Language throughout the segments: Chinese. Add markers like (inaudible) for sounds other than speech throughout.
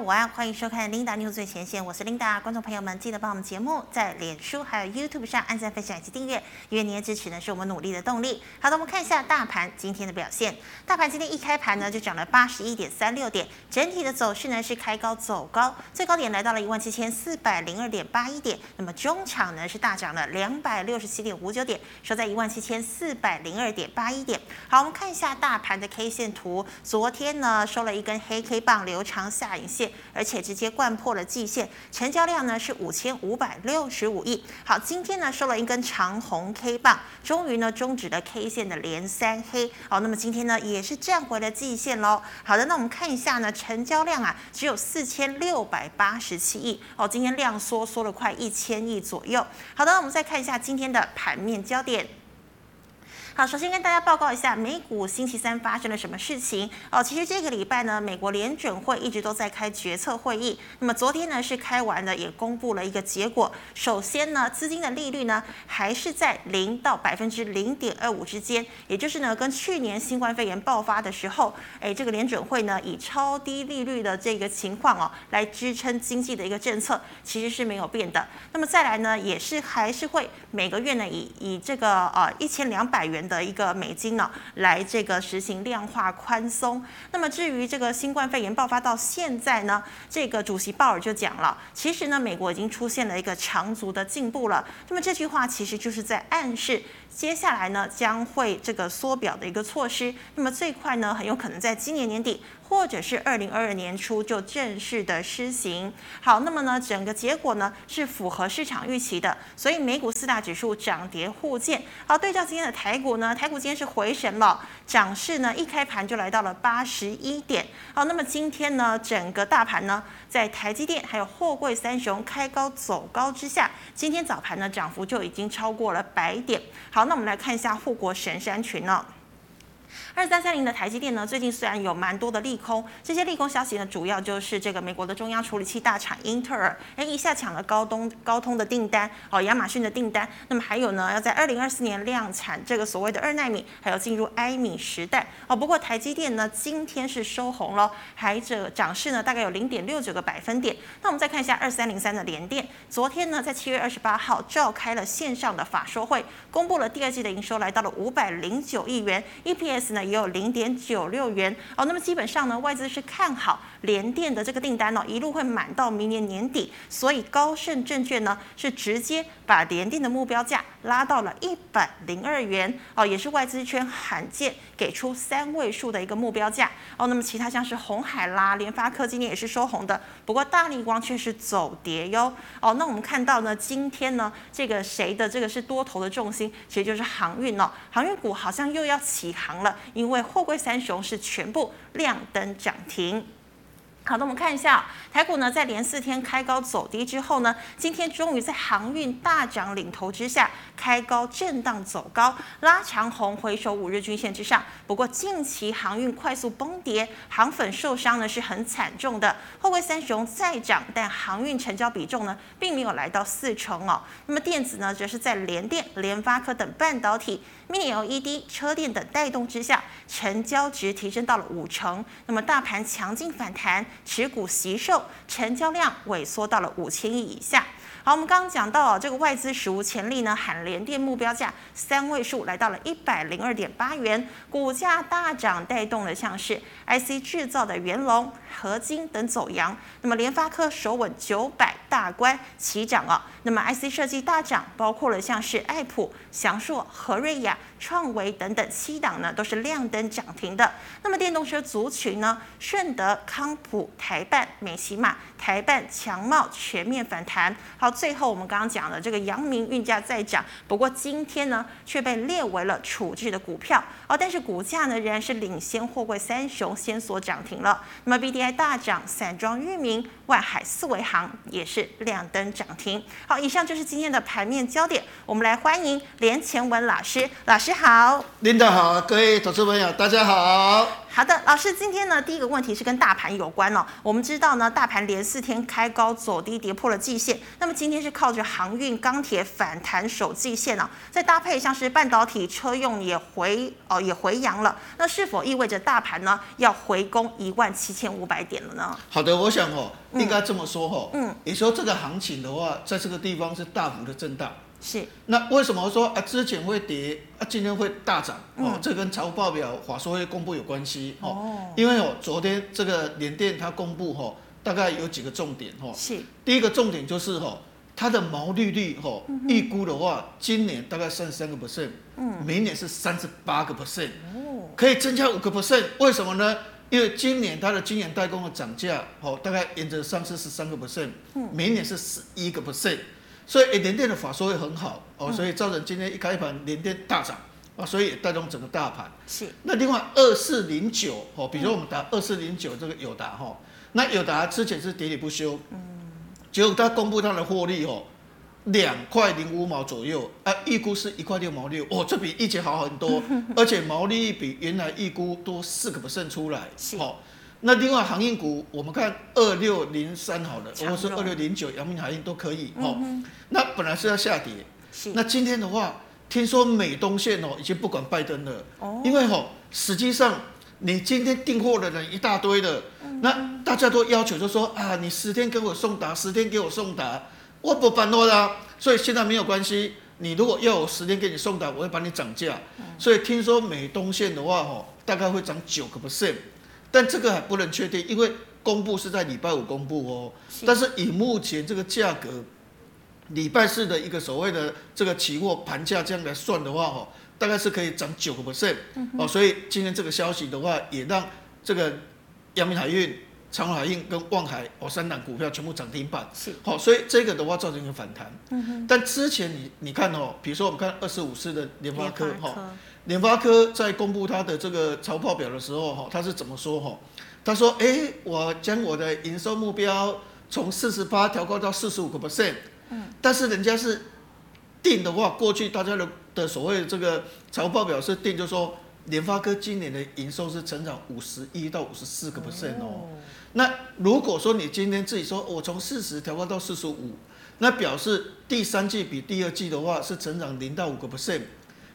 午安，欢迎收看 Linda News 最前线，我是 Linda。观众朋友们，记得帮我们节目在脸书还有 YouTube 上按赞、分享以及订阅，因为您的支持呢是我们努力的动力。好的，我们看一下大盘今天的表现。大盘今天一开盘呢就涨了八十一点三六点，整体的走势呢是开高走高，最高点来到了一万七千四百零二点八一点。那么中场呢是大涨了两百六十七点五九点，收在一万七千四百零二点八一点。好，我们看一下大盘的 K 线图，昨天呢收了一根黑 K 棒，留长下影线。而且直接灌破了季线，成交量呢是五千五百六十五亿。好，今天呢收了一根长红 K 棒，终于呢终止了 K 线的连三黑。好，那么今天呢也是站回了季线喽。好的，那我们看一下呢，成交量啊只有四千六百八十七亿。哦，今天量缩缩了快一千亿左右。好的，我们再看一下今天的盘面焦点。好，首先跟大家报告一下，美股星期三发生了什么事情哦。其实这个礼拜呢，美国联准会一直都在开决策会议。那么昨天呢是开完了，也公布了一个结果。首先呢，资金的利率呢还是在零到百分之零点二五之间，也就是呢跟去年新冠肺炎爆发的时候，哎，这个联准会呢以超低利率的这个情况哦来支撑经济的一个政策，其实是没有变的。那么再来呢，也是还是会每个月呢以以这个呃一千两百元。的一个美金呢，来这个实行量化宽松。那么至于这个新冠肺炎爆发到现在呢，这个主席鲍尔就讲了，其实呢，美国已经出现了一个长足的进步了。那么这句话其实就是在暗示，接下来呢将会这个缩表的一个措施。那么最快呢，很有可能在今年年底。或者是二零二二年初就正式的施行。好，那么呢，整个结果呢是符合市场预期的，所以美股四大指数涨跌互见。好，对照今天的台股呢，台股今天是回神了，涨势呢一开盘就来到了八十一点。好，那么今天呢，整个大盘呢在台积电还有货柜三雄开高走高之下，今天早盘呢涨幅就已经超过了百点。好，那我们来看一下护国神山群呢。二三三零的台积电呢，最近虽然有蛮多的利空，这些利空消息呢，主要就是这个美国的中央处理器大厂英特尔，哎，一下抢了高通高通的订单，哦，亚马逊的订单，那么还有呢，要在二零二四年量产这个所谓的二纳米，还有进入埃米时代，哦，不过台积电呢，今天是收红了，还这涨势呢，大概有零点六九个百分点。那我们再看一下二三零三的联电，昨天呢，在七月二十八号召开了线上的法说会，公布了第二季的营收来到了五百零九亿元，EPS 呢。也有零点九六元哦，那么基本上呢，外资是看好联电的这个订单哦，一路会满到明年年底，所以高盛证券呢是直接把联电的目标价拉到了一百零二元哦，也是外资圈罕见给出三位数的一个目标价哦。那么其他像是红海啦、联发科今天也是收红的，不过大立光却是走跌哟哦。那我们看到呢，今天呢这个谁的这个是多头的重心，其实就是航运哦，航运股好像又要起航了。因为货柜三雄是全部亮灯涨停。好的，我们看一下台股呢，在连四天开高走低之后呢，今天终于在航运大涨领头之下，开高震荡走高，拉长红回守五日均线之上。不过近期航运快速崩跌，航粉受伤呢是很惨重的。货柜三雄再涨，但航运成交比重呢并没有来到四成哦。那么电子呢，则是在联电、联发科等半导体、Mini LED、车电等带动之下，成交值提升到了五成。那么大盘强劲反弹。持股惜售，成交量萎缩到了五千亿以下。好，我们刚刚讲到这个外资史无前例呢，喊联电目标价三位数来到了一百零二点八元，股价大涨，带动了像是 IC 制造的元龙、合金等走阳。那么联发科首稳九百大关齐涨啊。那么 IC 设计大涨，包括了像是爱普、翔硕、和瑞亚、创维等等七档呢，都是亮灯涨停的。那么电动车族群呢，顺德、康普、台办、美琪玛、台办、强茂全面反弹。好。最后，我们刚刚讲的这个阳明运价再涨，不过今天呢却被列为了处置的股票哦，但是股价呢仍然是领先货柜三雄先所涨停了。那么 BDI 大涨，散装域名、万海、四维行也是是亮灯涨停。好，以上就是今天的盘面焦点。我们来欢迎连前文老师，老师好。领导好，各位投资朋友大家好。好的，老师，今天呢第一个问题是跟大盘有关哦。我们知道呢，大盘连四天开高走低，跌破了季线。那么今天是靠着航运、钢铁反弹守季线哦，再搭配像是半导体、车用也回哦也回扬了。那是否意味着大盘呢要回攻一万七千五百点了呢？好的，我想哦，应该这么说哈，嗯，你说这个行情的话，在这个地方是大幅的震荡。是，那为什么说啊之前会跌啊，今天会大涨？哦，这跟财务报表法说会公布有关系哦。因为哦，昨天这个联电它公布哈，大概有几个重点哈。是。第一个重点就是哈，它的毛利率哈，预估的话，今年大概三十三个 percent，嗯，明年是三十八个 percent，哦，可以增加五个 percent。为什么呢？因为今年它的晶圆代工的涨价，哦，大概沿着上次是十三个 percent，嗯，明年是十一个 percent。所以联电的法说会很好哦，所以造成今天一开盘联电大涨啊，所以也带动整个大盘。是。那另外二四零九哦，比如我们打二四零九这个友达哈，那友达之前是喋喋不休，嗯，结果它公布它的获利哦，两块零五毛左右啊，预估是一块六毛六哦，这比以前好很多，(laughs) 而且毛利比原来预估多四个 percent 出来。是。那另外航运股，我们看二六零三好了，或是二六零九，阳明海运都可以哦。那本来是要下跌，那今天的话，听说美东线哦已经不管拜登了，因为吼实际上你今天订货的人一大堆的，那大家都要求就说啊，你十天给我送达，十天给我送达，我不办多啦。所以现在没有关系，你如果要我十天给你送达，我会帮你涨价。所以听说美东线的话吼，大概会涨九个 percent。但这个还不能确定，因为公布是在礼拜五公布哦。但是以目前这个价格，礼拜四的一个所谓的这个期货盘价这样来算的话，哦，大概是可以涨九个 percent 哦。所以今天这个消息的话，也让这个阳明海运、长海印跟望海哦三档股票全部涨停板。是。好，所以这个的话造成一个反弹。嗯。但之前你你看哦，比如说我们看二十五市的联发科哈。联发科在公布它的这个财报表的时候，哈，他是怎么说？哈，他说：“哎，我将我的营收目标从四十八调高到四十五个 percent。嗯，但是人家是定的话，过去大家的的所谓这个财报表是定，就是说联发科今年的营收是成长五十一到五十四个 percent 哦。那如果说你今天自己说我从四十调高到四十五，那表示第三季比第二季的话是成长零到五个 percent。”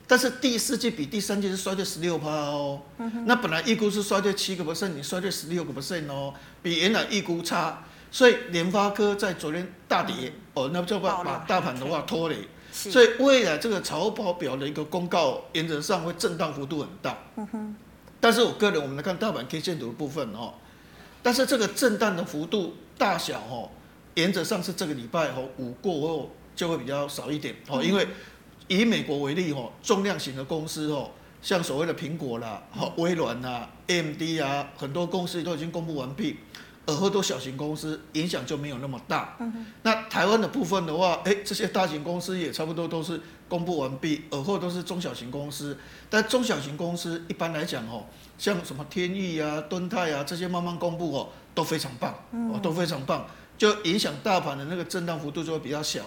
但是第四季比第三季是衰退十六趴哦，那本来预估是衰退七个 percent，你衰退十六个 percent 哦，比原来预估差，所以联发科在昨天大跌哦，那就把把大盘的话拖累，所以未来这个财报表的一个公告原则上会震荡幅度很大，但是我个人我们来看大盘 K 线图的部分哦，但是这个震荡的幅度大小哦，原则上是这个礼拜哦五过后就会比较少一点哦，因为。以美国为例，哦，重量型的公司，哦，像所谓的苹果啦、微软啦、AMD 啊，很多公司都已经公布完毕，而后都小型公司，影响就没有那么大。那台湾的部分的话，诶，这些大型公司也差不多都是公布完毕，而后都是中小型公司。但中小型公司一般来讲，哦，像什么天钰啊、敦泰啊这些慢慢公布，哦，都非常棒，哦，都非常棒，就影响大盘的那个震荡幅度就会比较小。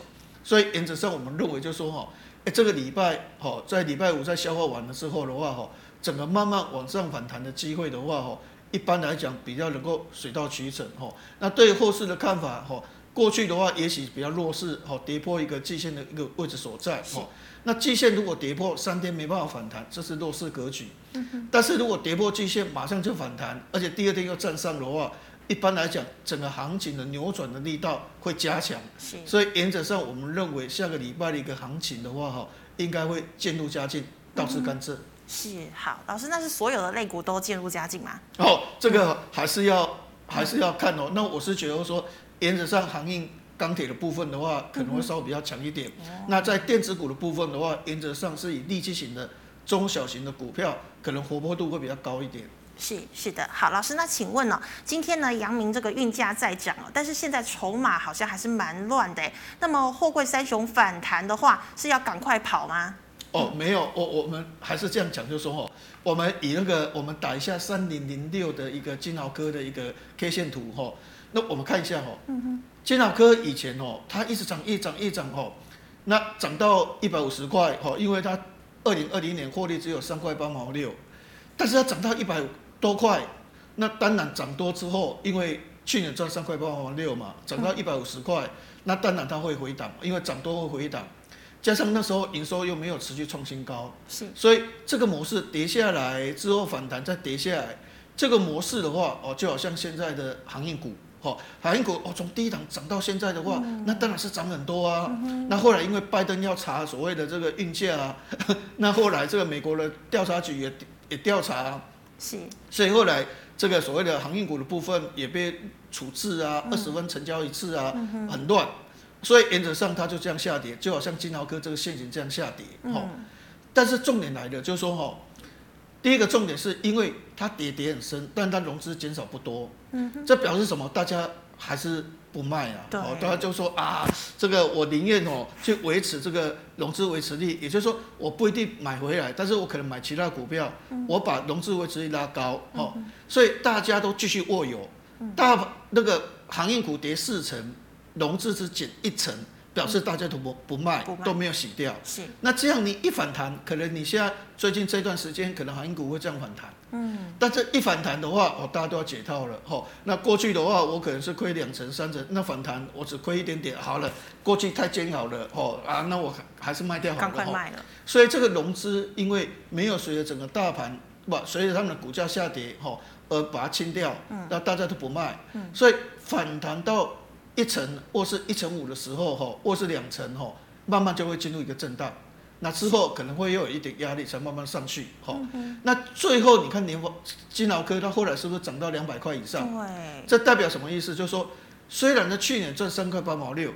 所以原则上，我们认为就是说，哈。这个礼拜，哦，在礼拜五在消化完了之后的话，哈，整个慢慢往上反弹的机会的话，哈，一般来讲比较能够水到渠成，哈。那对后市的看法，哈，过去的话也许比较弱势，哈，跌破一个季线的一个位置所在，哈。那季线如果跌破三天没办法反弹，这是弱势格局。但是如果跌破季线马上就反弹，而且第二天又站上的话，一般来讲，整个行情的扭转的力道会加强，所以原则上我们认为下个礼拜的一个行情的话，哈，应该会渐入佳境，倒吃甘蔗。是好，老师，那是所有的类股都渐入佳境吗？哦，这个还是要还是要看哦。那我是觉得说，原则上航运钢铁的部分的话，可能会稍微比较强一点。那在电子股的部分的话，原则上是以利基型的中小型的股票，可能活泼度会比较高一点。是是的，好，老师，那请问呢？今天呢，阳明这个运价在涨，但是现在筹码好像还是蛮乱的。那么货柜三雄反弹的话，是要赶快跑吗？哦，没有，我我们还是这样讲，就是说哦，我们以那个我们打一下三零零六的一个金豪科的一个 K 线图哈，那我们看一下哈，金豪科以前哦，它一直涨，一涨一涨哦，那涨到一百五十块哈，因为它二零二零年获利只有三块八毛六，但是它涨到一百多块，那当然涨多之后，因为去年赚三块八毛六嘛，涨到一百五十块，那当然它会回档，因为涨多会回档，加上那时候营收又没有持续创新高，是，所以这个模式跌下来之后反弹再跌下来，这个模式的话哦，就好像现在的航运股。哦，航运股哦，从低档涨到现在的话，嗯、那当然是涨很多啊。嗯、那后来因为拜登要查所谓的这个运价啊，(laughs) 那后来这个美国的调查局也也调查、啊，是，所以后来这个所谓的航运股的部分也被处置啊，二十、嗯、分成交一次啊，嗯、很乱。所以原则上它就这样下跌，就好像金豪科这个陷阱这样下跌。好、嗯，但是重点来了，就是说哈。第一个重点是因为它跌跌很深，但它融资减少不多，嗯、哼这表示什么？大家还是不卖啊，对哦，大家就说啊，这个我宁愿哦去维持这个融资维持率，也就是说我不一定买回来，但是我可能买其他股票，嗯、我把融资维持率拉高，哦，嗯、所以大家都继续握有，大那个航运股跌四成，融资只减一成。表示大家都不不卖，都没有洗掉。是，那这样你一反弹，可能你现在最近这段时间，可能航运股会这样反弹。嗯，但这一反弹的话，哦，大家都要解套了。吼，那过去的话，我可能是亏两成、三成，那反弹我只亏一点点。好了，过去太煎熬了。吼啊，那我还是卖掉好了。赶快卖了。所以这个融资，因为没有随着整个大盘不随着他们的股价下跌，吼，而把它清掉。嗯，那大家都不卖。嗯，所以反弹到。一层或是一层五的时候，哈，或是两层，哈，慢慢就会进入一个震荡，那之后可能会又有一点压力，才慢慢上去，哈。那最后你看年丰金豪科，它后来是不是涨到两百块以上？对。这代表什么意思？就是说，虽然它去年赚三块八毛六，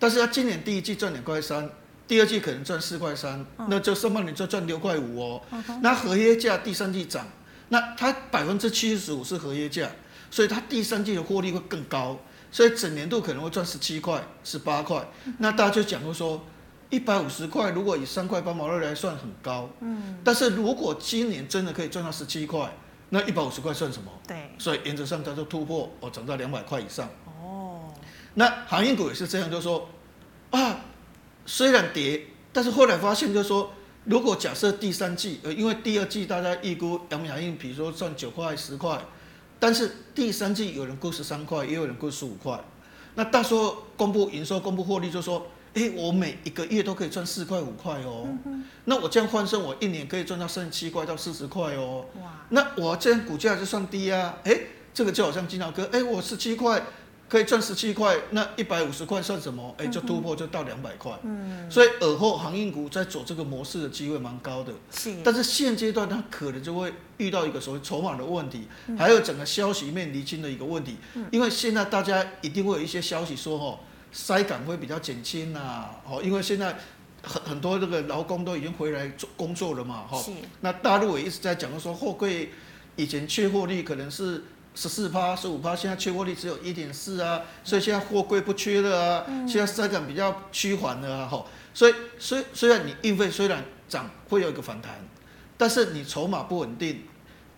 但是它今年第一季赚两块三，第二季可能赚四块三，那就上半年就赚六块五哦。那合约价第三季涨，那它百分之七十五是合约价，所以它第三季的获利会更高。所以整年度可能会赚十七块、十八块，那大家就讲过说，一百五十块如果以三块八毛二来算很高，嗯，但是如果今年真的可以赚到十七块，那一百五十块算什么？对，所以原则上它就突破哦，涨到两百块以上。哦，那航运股也是这样，就是说啊，虽然跌，但是后来发现就是说，如果假设第三季，呃，因为第二季大家预估阳明海运，比如说赚九块、十块。但是第三季有人估十三块，也有人估十五块。那到时候公布营收、公布获利，就说：哎，我每一个月都可以赚四块五块哦。嗯、那我这样换算，我一年可以赚到三十七块到四十块哦。哇！那我这样股价就算低啊。哎，这个就好像金老哥，哎，我十七块。可以赚十七块，那一百五十块算什么？哎、欸，就突破就到两百块。嗯，所以尔后航运股在走这个模式的机会蛮高的。是，但是现阶段它可能就会遇到一个所谓筹码的问题，嗯、还有整个消息面厘清的一个问题。嗯、因为现在大家一定会有一些消息说，哦，塞港会比较减轻呐，哦，因为现在很很多这个劳工都已经回来做工作了嘛，哈。是。那大陆也一直在讲说，货柜以前缺货率可能是。十四趴、十五趴，现在缺货率只有一点四啊，所以现在货柜不缺了啊，嗯、现在塞港比较趋缓了啊，吼，所以虽虽然你运费虽然涨，会有一个反弹，但是你筹码不稳定，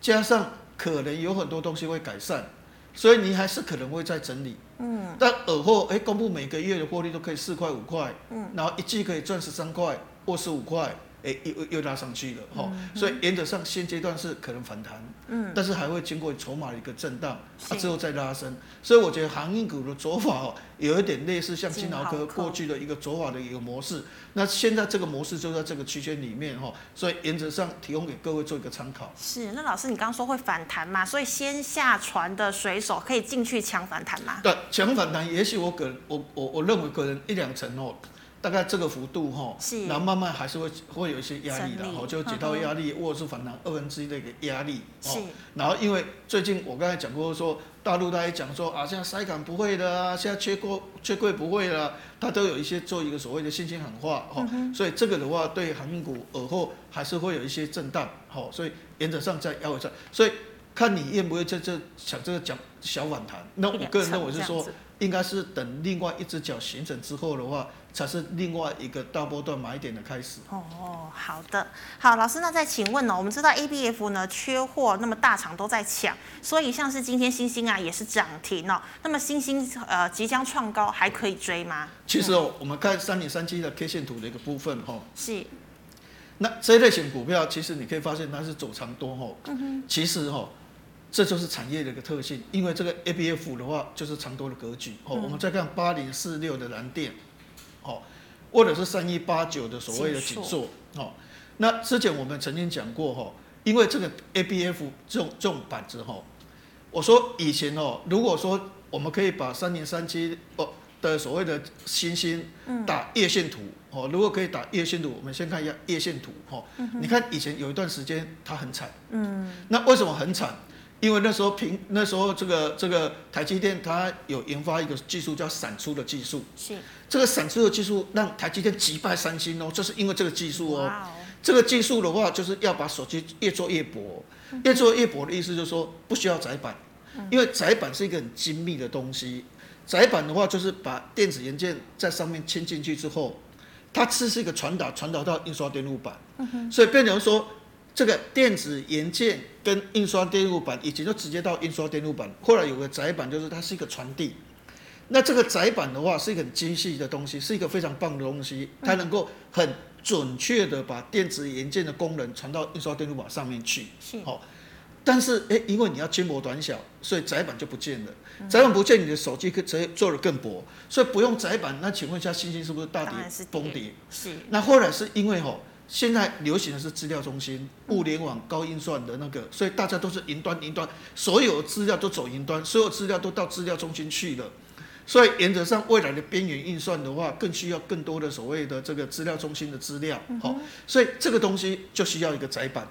加上可能有很多东西会改善，所以你还是可能会再整理，嗯，但尔后哎，公布每个月的获利都可以四块五块，嗯，然后一季可以赚十三块或十五块。哎，又又拉上去了哈，嗯、所以原则上现阶段是可能反弹，嗯，但是还会经过筹码的一个震荡，是啊之后再拉升，所以我觉得航运股的走法哦，有一点类似像金豪科过去的一个走法的一个模式，那现在这个模式就在这个区间里面哈，所以原则上提供给各位做一个参考。是，那老师你刚刚说会反弹嘛，所以先下船的水手可以进去抢反弹吗？对，抢反弹，也许我可我我我认为可能一两成哦。大概这个幅度哈，是然后慢慢还是会会有一些压力的，哈，就解套压力，或者是反弹二分之一的一个压力，是。然后因为最近我刚才讲过说，大陆大家讲说啊，现在塞港不会的啊，现在缺货缺柜不会了，它都有一些做一个所谓的信心喊话，哈、嗯。所以这个的话，对航运股尔后还是会有一些震荡，好，所以原则上在腰尾上，所以看你愿不愿意在这抢这个讲小反弹。那我个人认为是说，应该是等另外一只脚形成之后的话。才是另外一个大波段买点的开始。哦，好的，好，老师，那再请问呢？我们知道 ABF 呢缺货，那么大厂都在抢，所以像是今天星星啊也是涨停哦。那么星星呃即将创高，还可以追吗？其实哦，嗯、我们看三零三七的 K 线图的一个部分哈、哦，是。那这一类型股票，其实你可以发现它是走长多哈、哦。嗯哼。其实哈、哦，这就是产业的一个特性，因为这个 ABF 的话就是长多的格局哦。嗯、我们再看八零四六的蓝电。哦，或者是三一八九的所谓的紧缩，哦，那之前我们曾经讲过哈，因为这个 ABF 这种这种板子哈，我说以前哦，如果说我们可以把三零三七哦的所谓的星星打月线图哦，如果可以打月线图，我们先看一下月线图哈，你看以前有一段时间它很惨，嗯，那为什么很惨？因为那时候平那时候这个这个台积电它有研发一个技术叫闪出的技术，是这个闪出的技术让台积电击败三星哦，就是因为这个技术哦。Wow. 这个技术的话，就是要把手机越做越薄，越做越薄的意思就是说不需要载板，因为载板是一个很精密的东西。载板的话就是把电子元件在上面嵌进去之后，它只是一个传导，传导到印刷电路板，所以变成说。这个电子元件跟印刷电路板以前就直接到印刷电路板，后来有个载板，就是它是一个传递。那这个载板的话是一个很精细的东西，是一个非常棒的东西，它能够很准确的把电子元件的功能传到印刷电路板上面去。是。好，但是诶，因为你要轻薄短小，所以载板就不见了。载板不见，你的手机可以做的更薄，所以不用载板。那请问一下，星星是不是大跌崩跌？是。那后来是因为吼。现在流行的是资料中心、物联网、高运算的那个，所以大家都是云端、云端，所有资料都走云端，所有资料都到资料中心去了。所以原则上，未来的边缘运算的话，更需要更多的所谓的这个资料中心的资料。好，所以这个东西就需要一个窄板。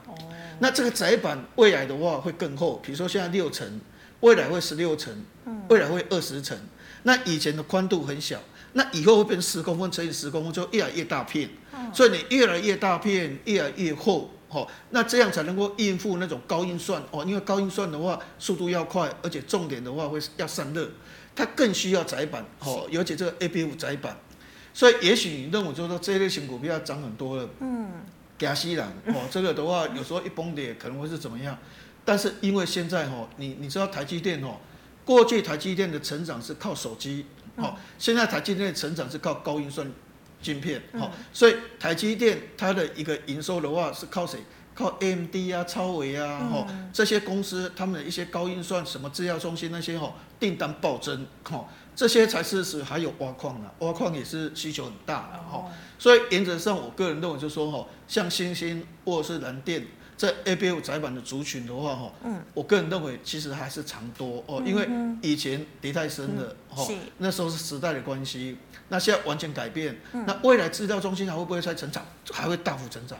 那这个窄板未来的话会更厚，比如说现在六层，未来会十六层，未来会二十层。那以前的宽度很小，那以后会变成十公分乘以十公分，就越来越大片。所以你越来越大片，越来越厚，吼，那这样才能够应付那种高运算哦。因为高运算的话，速度要快，而且重点的话会要散热，它更需要载板，吼，尤其这个 ABF 载板。所以也许你认为就是说这一类型股票涨很多了，嗯，加息了，哦，(laughs) 这个的话有时候一崩跌可能会是怎么样？但是因为现在吼，你你知道台积电哦，过去台积电的成长是靠手机，好，现在台积电的成长是靠高运算。晶片，好，所以台积电它的一个营收的话是靠谁？靠 AMD 啊、超微啊，吼，这些公司他们的一些高运算、什么制药中心那些吼，订单暴增，吼，这些才是是还有挖矿啊，挖矿也是需求很大的，吼，所以原则上我个人认为就是说，吼，像星星或者是蓝电。在 ABF 载板的族群的话，哈，嗯，我个人认为其实还是长多哦，因为以前跌太深了，哈，那时候是时代的关系，那现在完全改变，那未来资料中心还会不会再成长？还会大幅成长，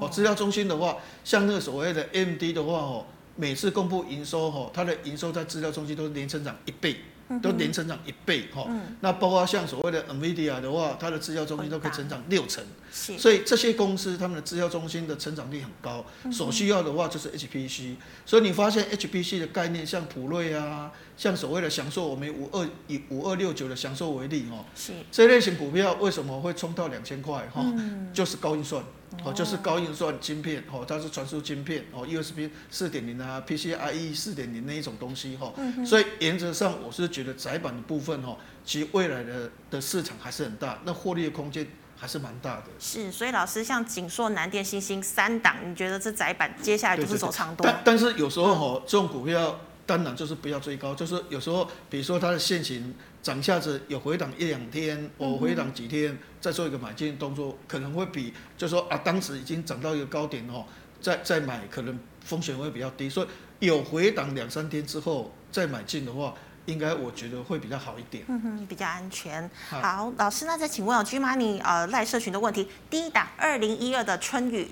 哦，资料中心的话，像那个所谓的 AMD 的话，哦，每次公布营收，哈，它的营收在资料中心都是年成长一倍。都年成长一倍哈，嗯、那包括像所谓的 NVIDIA 的话，它的资料中心都可以成长六成，所以这些公司他们的资料中心的成长率很高，所需要的话就是 HPC，所以你发现 HPC 的概念，像普瑞啊，像所谓的享受，我们五二以五二六九的享受为例哈，是。这类型股票为什么会冲到两千块哈，嗯、就是高运算。哦，就是高运算晶片，哦，它是传输晶片，哦，USB 四点零啊，PCIe 四点零那一种东西，哈，嗯、所以原则上我是觉得窄板的部分，哈，其实未来的的市场还是很大，那获利的空间还是蛮大的。是，所以老师像景硕、南电、星星三档，你觉得这窄板接下来就是走长多？但但是有时候哈，这种股票当然就是不要追高，就是有时候比如说它的现行。涨下子有回档一两天，我回档几天，再做一个买进动作，可能会比就说啊，当时已经涨到一个高点哦，再再买可能风险会比较低，所以有回档两三天之后再买进的话，应该我觉得会比较好一点，嗯哼，比较安全。好，老师，那再请问哦，GMoney 呃赖社群的问题，第一档二零一二的春雨，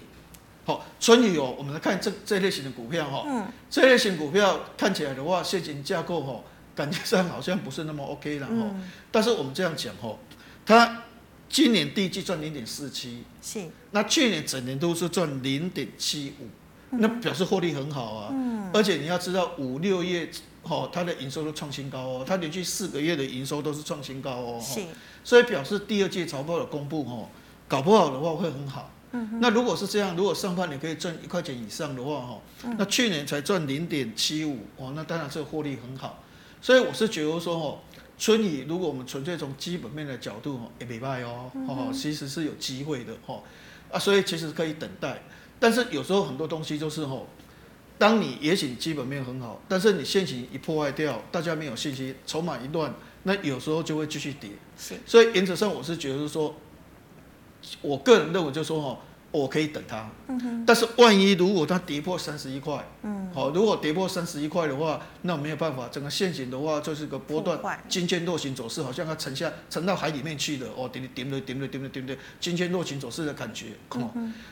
好，春雨哦，我们来看这这类型的股票哈，嗯，这类型股票看起来的话，现金架构哈。感觉上好像不是那么 OK 了哈，嗯、但是我们这样讲哈，它今年第一季赚零点四七，是，那去年整年都是赚零点七五，那表示获利很好啊。嗯。而且你要知道五六月，哦，它的营收都创新高哦，它连续四个月的营收都是创新高哦。是。所以表示第二季财报的公布哦，搞不好的话会很好。嗯。那如果是这样，如果上半年可以赚一块钱以上的话哈，那去年才赚零点七五哦，那当然这个获利很好。所以我是觉得说哦。春雨，如果我们纯粹从基本面的角度，也没败哦，哦，其实是有机会的，哦，啊，所以其实可以等待，但是有时候很多东西就是，哦，当你也许基本面很好，但是你现行一破坏掉，大家没有信心，筹码一乱，那有时候就会继续跌，是，所以原则上我是觉得说，我个人认为就是说，哦。我可以等它，但是万一如果它跌破三十一块，好，如果跌破三十一块的话，那没有办法，整个线型的话就是个波段金圈落行走势，好像它沉下沉到海里面去了，哦，点点点点点点点点金圈落行走势的感觉，哦，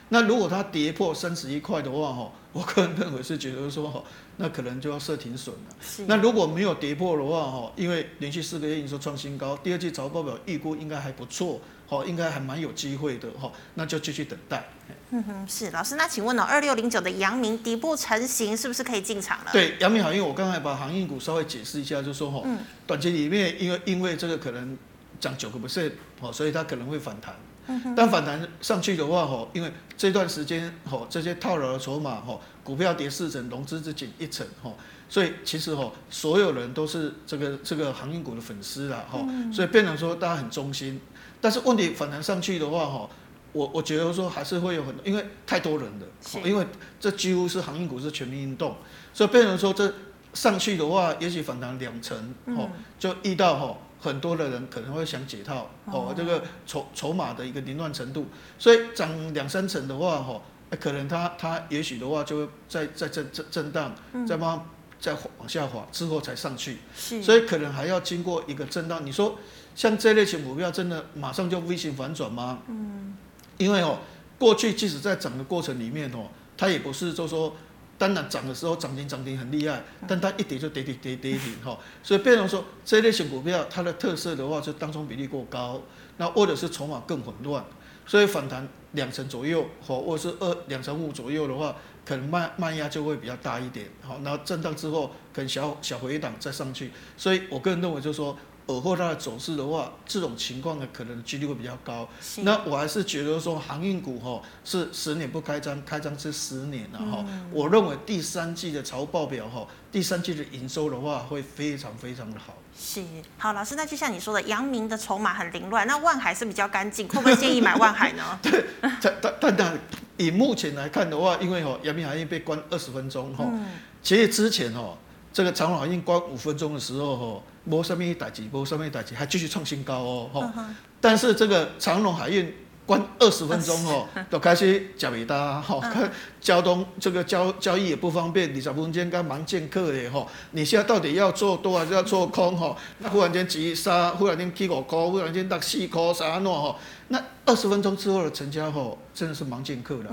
那如果它跌破三十一块的话，哈，(laughs) 我个人认为是觉得说，哈，那可能就要设停损了。那如果没有跌破的话，哈，因为连续四个月营收创新高，第二季财报表预估应该还不错。哦，应该还蛮有机会的哈，那就继续等待。嗯哼，是老师，那请问哦，二六零九的阳明底部成型，是不是可以进场了？对，阳明航运，我刚才把航运股稍微解释一下，就是说哈，嗯，短期里面因为因为这个可能涨九个 percent，哦，所以它可能会反弹。嗯哼。但反弹上去的话，哈，因为这段时间，哈，这些套牢的筹码，哈，股票跌四成，融资只减一成，哈，所以其实哈，所有人都是这个这个航运股的粉丝啦，哈，所以变成说大家很忠心。但是问题反弹上去的话，哈，我我觉得说还是会有很多，因为太多人了，因为这几乎是航运股是全民运动，所以变成说这上去的话，也许反弹两成，哦，就遇到哈很多的人可能会想解套，哦，这个筹筹码的一个凌乱程度，所以涨两三成的话，哈，可能它它也许的话就会在在震震震荡，再慢慢再往下滑之后才上去，所以可能还要经过一个震荡，你说。像这类型股票，真的马上就 V 型反转吗？嗯，因为哦，过去即使在涨的过程里面哦，它也不是就说，当然涨的时候涨停涨停很厉害，但它一跌就跌跌跌跌停哈，所以变成说这类型股票它的特色的话，就当中比例过高，那或者是筹码更混乱，所以反弹两成左右，或或者是二两成五左右的话，可能慢慢压就会比较大一点，好，然后震荡之后可能小小回档再上去，所以我个人认为就是说。而后它的走势的话，这种情况呢，可能几率会比较高。那我还是觉得说，航运股哈是十年不开张，开张是十年了哈。嗯、我认为第三季的财务报表哈，第三季的营收的话会非常非常的好。是，好，老师，那就像你说的，阳明的筹码很凌乱，那万海是比较干净，会不会建议买万海呢？(laughs) 对，但但但以目前来看的话，因为哈阳明海运被关二十分钟哈，嗯、其实之前哈这个长隆海运关五分钟的时候哈。没什么代志，没什么代志，还继续创新高哦，吼、uh！Huh. 但是这个长隆海运关二十分钟哦，都开始吃不大，吼、uh，huh. 交通这个交交易也不方便，二十分钟刚忙见客的吼，你现在到底要做多还是要做空吼？那忽然间急杀，忽然间起五块，忽然间到四块，啥弄吼？那二十分钟之后的成交吼，真的是忙见客了。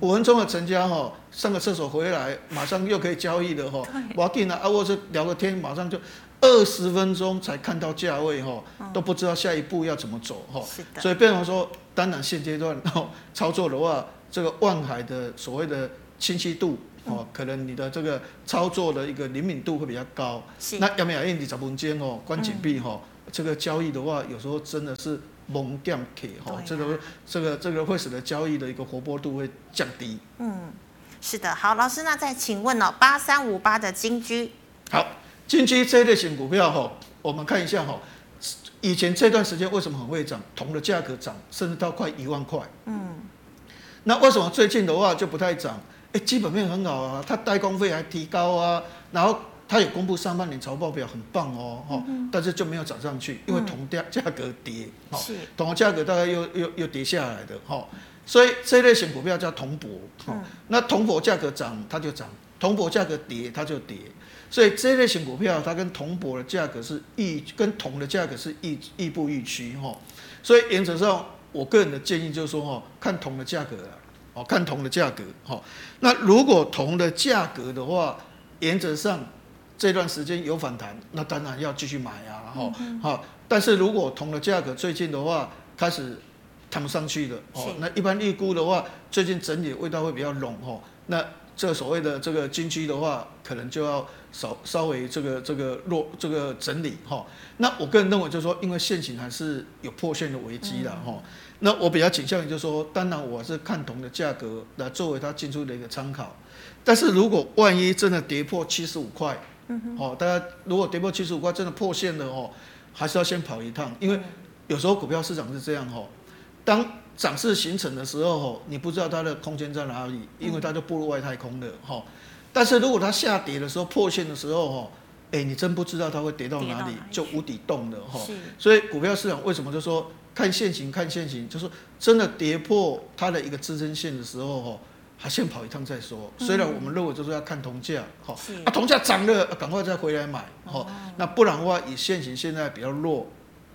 五、uh. 分钟的成交吼，上个厕所回来，马上又可以交易的吼。我进了啊，或者聊个天，马上就。二十分钟才看到价位吼，都不知道下一步要怎么走吼。所以，变成说，当然现阶段操作的话，这个万海的所谓的清晰度哦，可能你的这个操作的一个灵敏度会比较高。是。那阳明海运你十分钟哦，关紧闭哈，这个交易的话，有时候真的是猛点开哈，这个这个这个会使得交易的一个活泼度会降低。嗯，是的。好，老师，那再请问哦，八三五八的金居。好。金居这类型股票哈，我们看一下哈，以前这段时间为什么很会涨？铜的价格涨，甚至到快一万块。嗯。那为什么最近的话就不太涨？哎，基本面很好啊，它代工费还提高啊，然后它有公布上半年财报表，很棒哦，哈，但是就没有涨上去，因为铜价价格跌，哈，铜的价格大概又又又跌下来的哈，所以这类型股票叫铜箔，哈，那铜箔价格涨它就涨，铜箔价格跌它就跌。所以这类型股票，它跟铜箔的价格是异，跟铜的价格是异异步异趋哈。所以原则上，我个人的建议就是说哈，看铜的价格啊，哦，看铜的价格哈。那如果铜的价格的话，原则上这段时间有反弹，那当然要继续买啊哈。好，但是如果铜的价格最近的话开始弹上去了哦，那一般预估的话，最近整理的味道会比较浓哈。那这个所谓的这个金居的话，可能就要稍稍微这个这个弱这个整理哈。那我个人认为就是说，因为现行还是有破线的危机的哈。嗯、那我比较倾向于就是说，当然我是看铜的价格来作为它进出的一个参考。但是如果万一真的跌破七十五块，哦，大家如果跌破七十五块真的破线了哦，还是要先跑一趟，因为有时候股票市场是这样哦，当涨势形成的时候哦，你不知道它的空间在哪里，因为它就步入外太空了哈。但是如果它下跌的时候破线的时候哦，哎，你真不知道它会跌到哪里，就无底洞了哈。所以股票市场为什么就说看现行看现行，就是真的跌破它的一个支撑线的时候哦。他先跑一趟再说。虽然我们认为就是要看铜价，哈、嗯，啊，铜价涨了，赶快再回来买，哈、哦。那不然的话，以现行现在比较弱，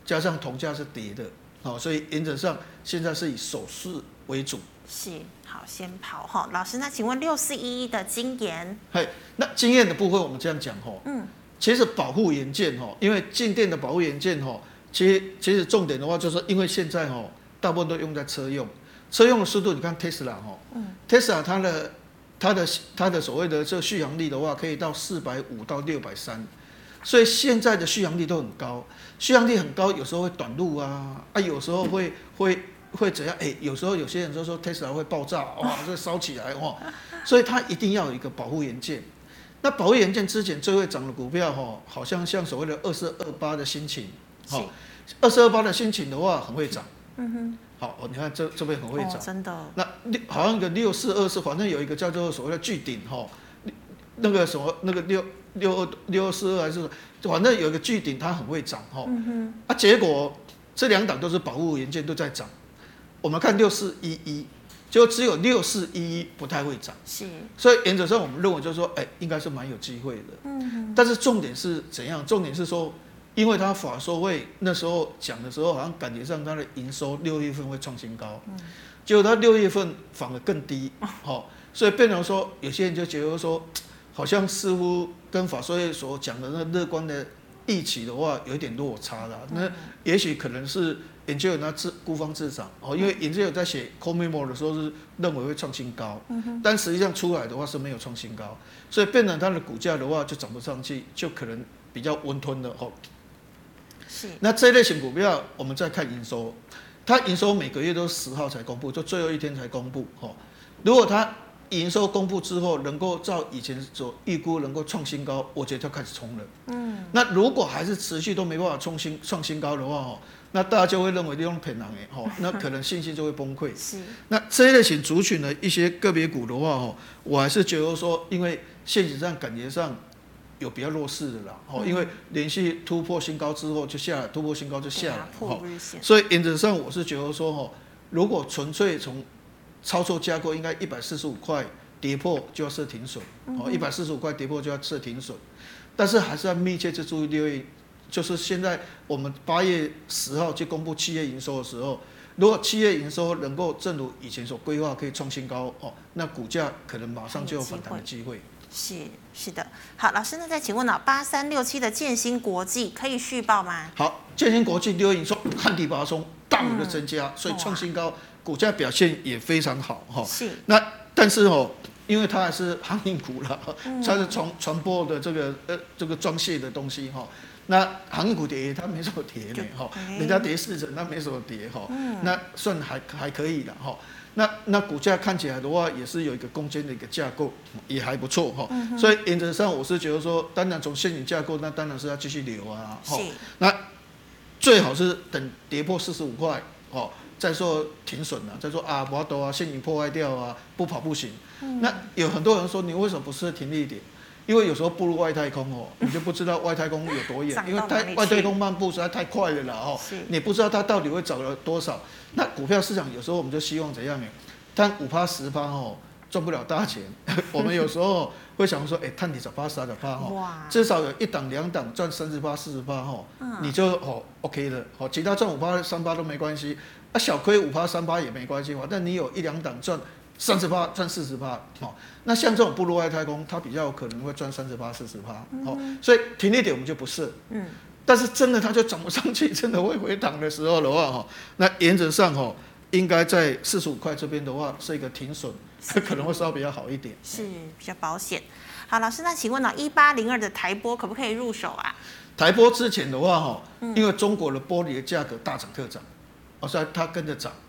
加上铜价是跌的，好，所以原则上现在是以守势为主。是，好，先跑哈。老师，那请问六四一一的晶研？嘿，那晶研的部分我们这样讲哈，嗯，其实保护元件哈，因为静电的保护元件哈，其实其实重点的话就是因为现在哈，大部分都用在车用。车用的速度，你看 Tesla 哈，Tesla 它的它的它的所谓的这个续航力的话，可以到四百五到六百三，所以现在的续航力都很高，续航力很高，有时候会短路啊，啊，有时候会会会怎样？哎，有时候有些人就说 Tesla 会爆炸，哇，(laughs) 这烧起来哇，所以它一定要有一个保护元件。那保护元件之前最会涨的股票哈，好像像所谓的二四二八的心情，哈，二四二八的心情的话很会涨，嗯哼。好，你看这这边很会涨，哦，真的。那六好像一个六四二四，反正有一个叫做所谓的巨顶哈，那个什么那个六六二六二四二还是，反正有一个巨顶，它很会涨哈。嗯哼。啊，结果这两档都是保护元件都在涨，我们看六四一一，就只有六四一一不太会涨。是。所以原则上我们认为就是说，哎，应该是蛮有机会的。嗯哼。但是重点是怎样？重点是说。因为他法说会那时候讲的时候，好像感觉上他的营收六月份会创新高，结果他六月份反而更低，好，所以变成说有些人就觉得说，好像似乎跟法说会所讲的那乐观的预期的话有一点落差了。那也许可能是研究员他自孤芳自赏哦，因为研究员在写 core memo 的时候是认为会创新高，但实际上出来的话是没有创新高，所以变成它的股价的话就涨不上去，就可能比较温吞的哦。是那这类型股票，我们再看营收，它营收每个月都十号才公布，就最后一天才公布。哈，如果它营收公布之后，能够照以前所预估能够创新高，我觉得就开始冲了。嗯，那如果还是持续都没办法创新创新高的话，哈，那大家就会认为利用骗人哎，哈，(laughs) 那可能信心就会崩溃。是，那这一类型族群的一些个别股的话，哈，我还是觉得说，因为现实上感觉上。有比较弱势的啦，哦，因为连续突破新高之后就下来，突破新高就下来，哦，所以原则上我是觉得说，哦，如果纯粹从操作架构，应该一百四十五块跌破就要设停损，哦，一百四十五块跌破就要设停损，但是还是要密切去注意六月，就是现在我们八月十号去公布七月营收的时候，如果七月营收能够正如以前所规划可以创新高，哦，那股价可能马上就有反弹的机会。是是的，好，老师，那再请问了，八三六七的建新国际可以续报吗？好，建新国际六月营收旱地拔葱，大幅的增加，嗯、所以创新高，股价表现也非常好哈。是，那但是哦，因为它还是 (laughs) 航运股了，它是传传播的这个呃这个装卸的东西哈。那航运股跌，它没什么跌呢哈，人家跌四成，它没什么跌哈，那算还还可以的哈。那那股价看起来的话，也是有一个攻坚的一个架构，也还不错哈。嗯、所以原则上，我是觉得说，当然从现行架构，那当然是要继续留啊。哈。那最好是等跌破四十五块，哦，再说停损了，再说啊，不要多啊，现行破坏掉啊，不跑不行。嗯、那有很多人说，你为什么不设停利点？因为有时候步入外太空哦，你就不知道外太空有多远，因为太外太空漫步实在太快了啦哦，你不知道它到底会走了多少。那股票市场有时候我们就希望怎样呢？但五趴十趴哦，赚不了大钱。(laughs) 我们有时候会想说，哎，探底十趴十二趴哦，至少有一档两档赚三十趴四十趴哦，你就哦 OK 了。哦，其他赚五趴三趴都没关系，啊小亏五趴三趴也没关系，反正你有一两档赚。三十趴赚四十趴，好，那像这种步入外太空，它比较有可能会赚三十八、四十趴，好，所以停利点我们就不设，嗯，但是真的它就涨不上去，真的会回档的时候的话，哈，那原则上哈，应该在四十五块这边的话是一个停损，可能会稍微比较好一点，是比较保险。好，老师，那请问呢，一八零二的台波可不可以入手啊？台波之前的话哈，因为中国的玻璃的价格大涨特涨，哦，所以它跟着涨，好。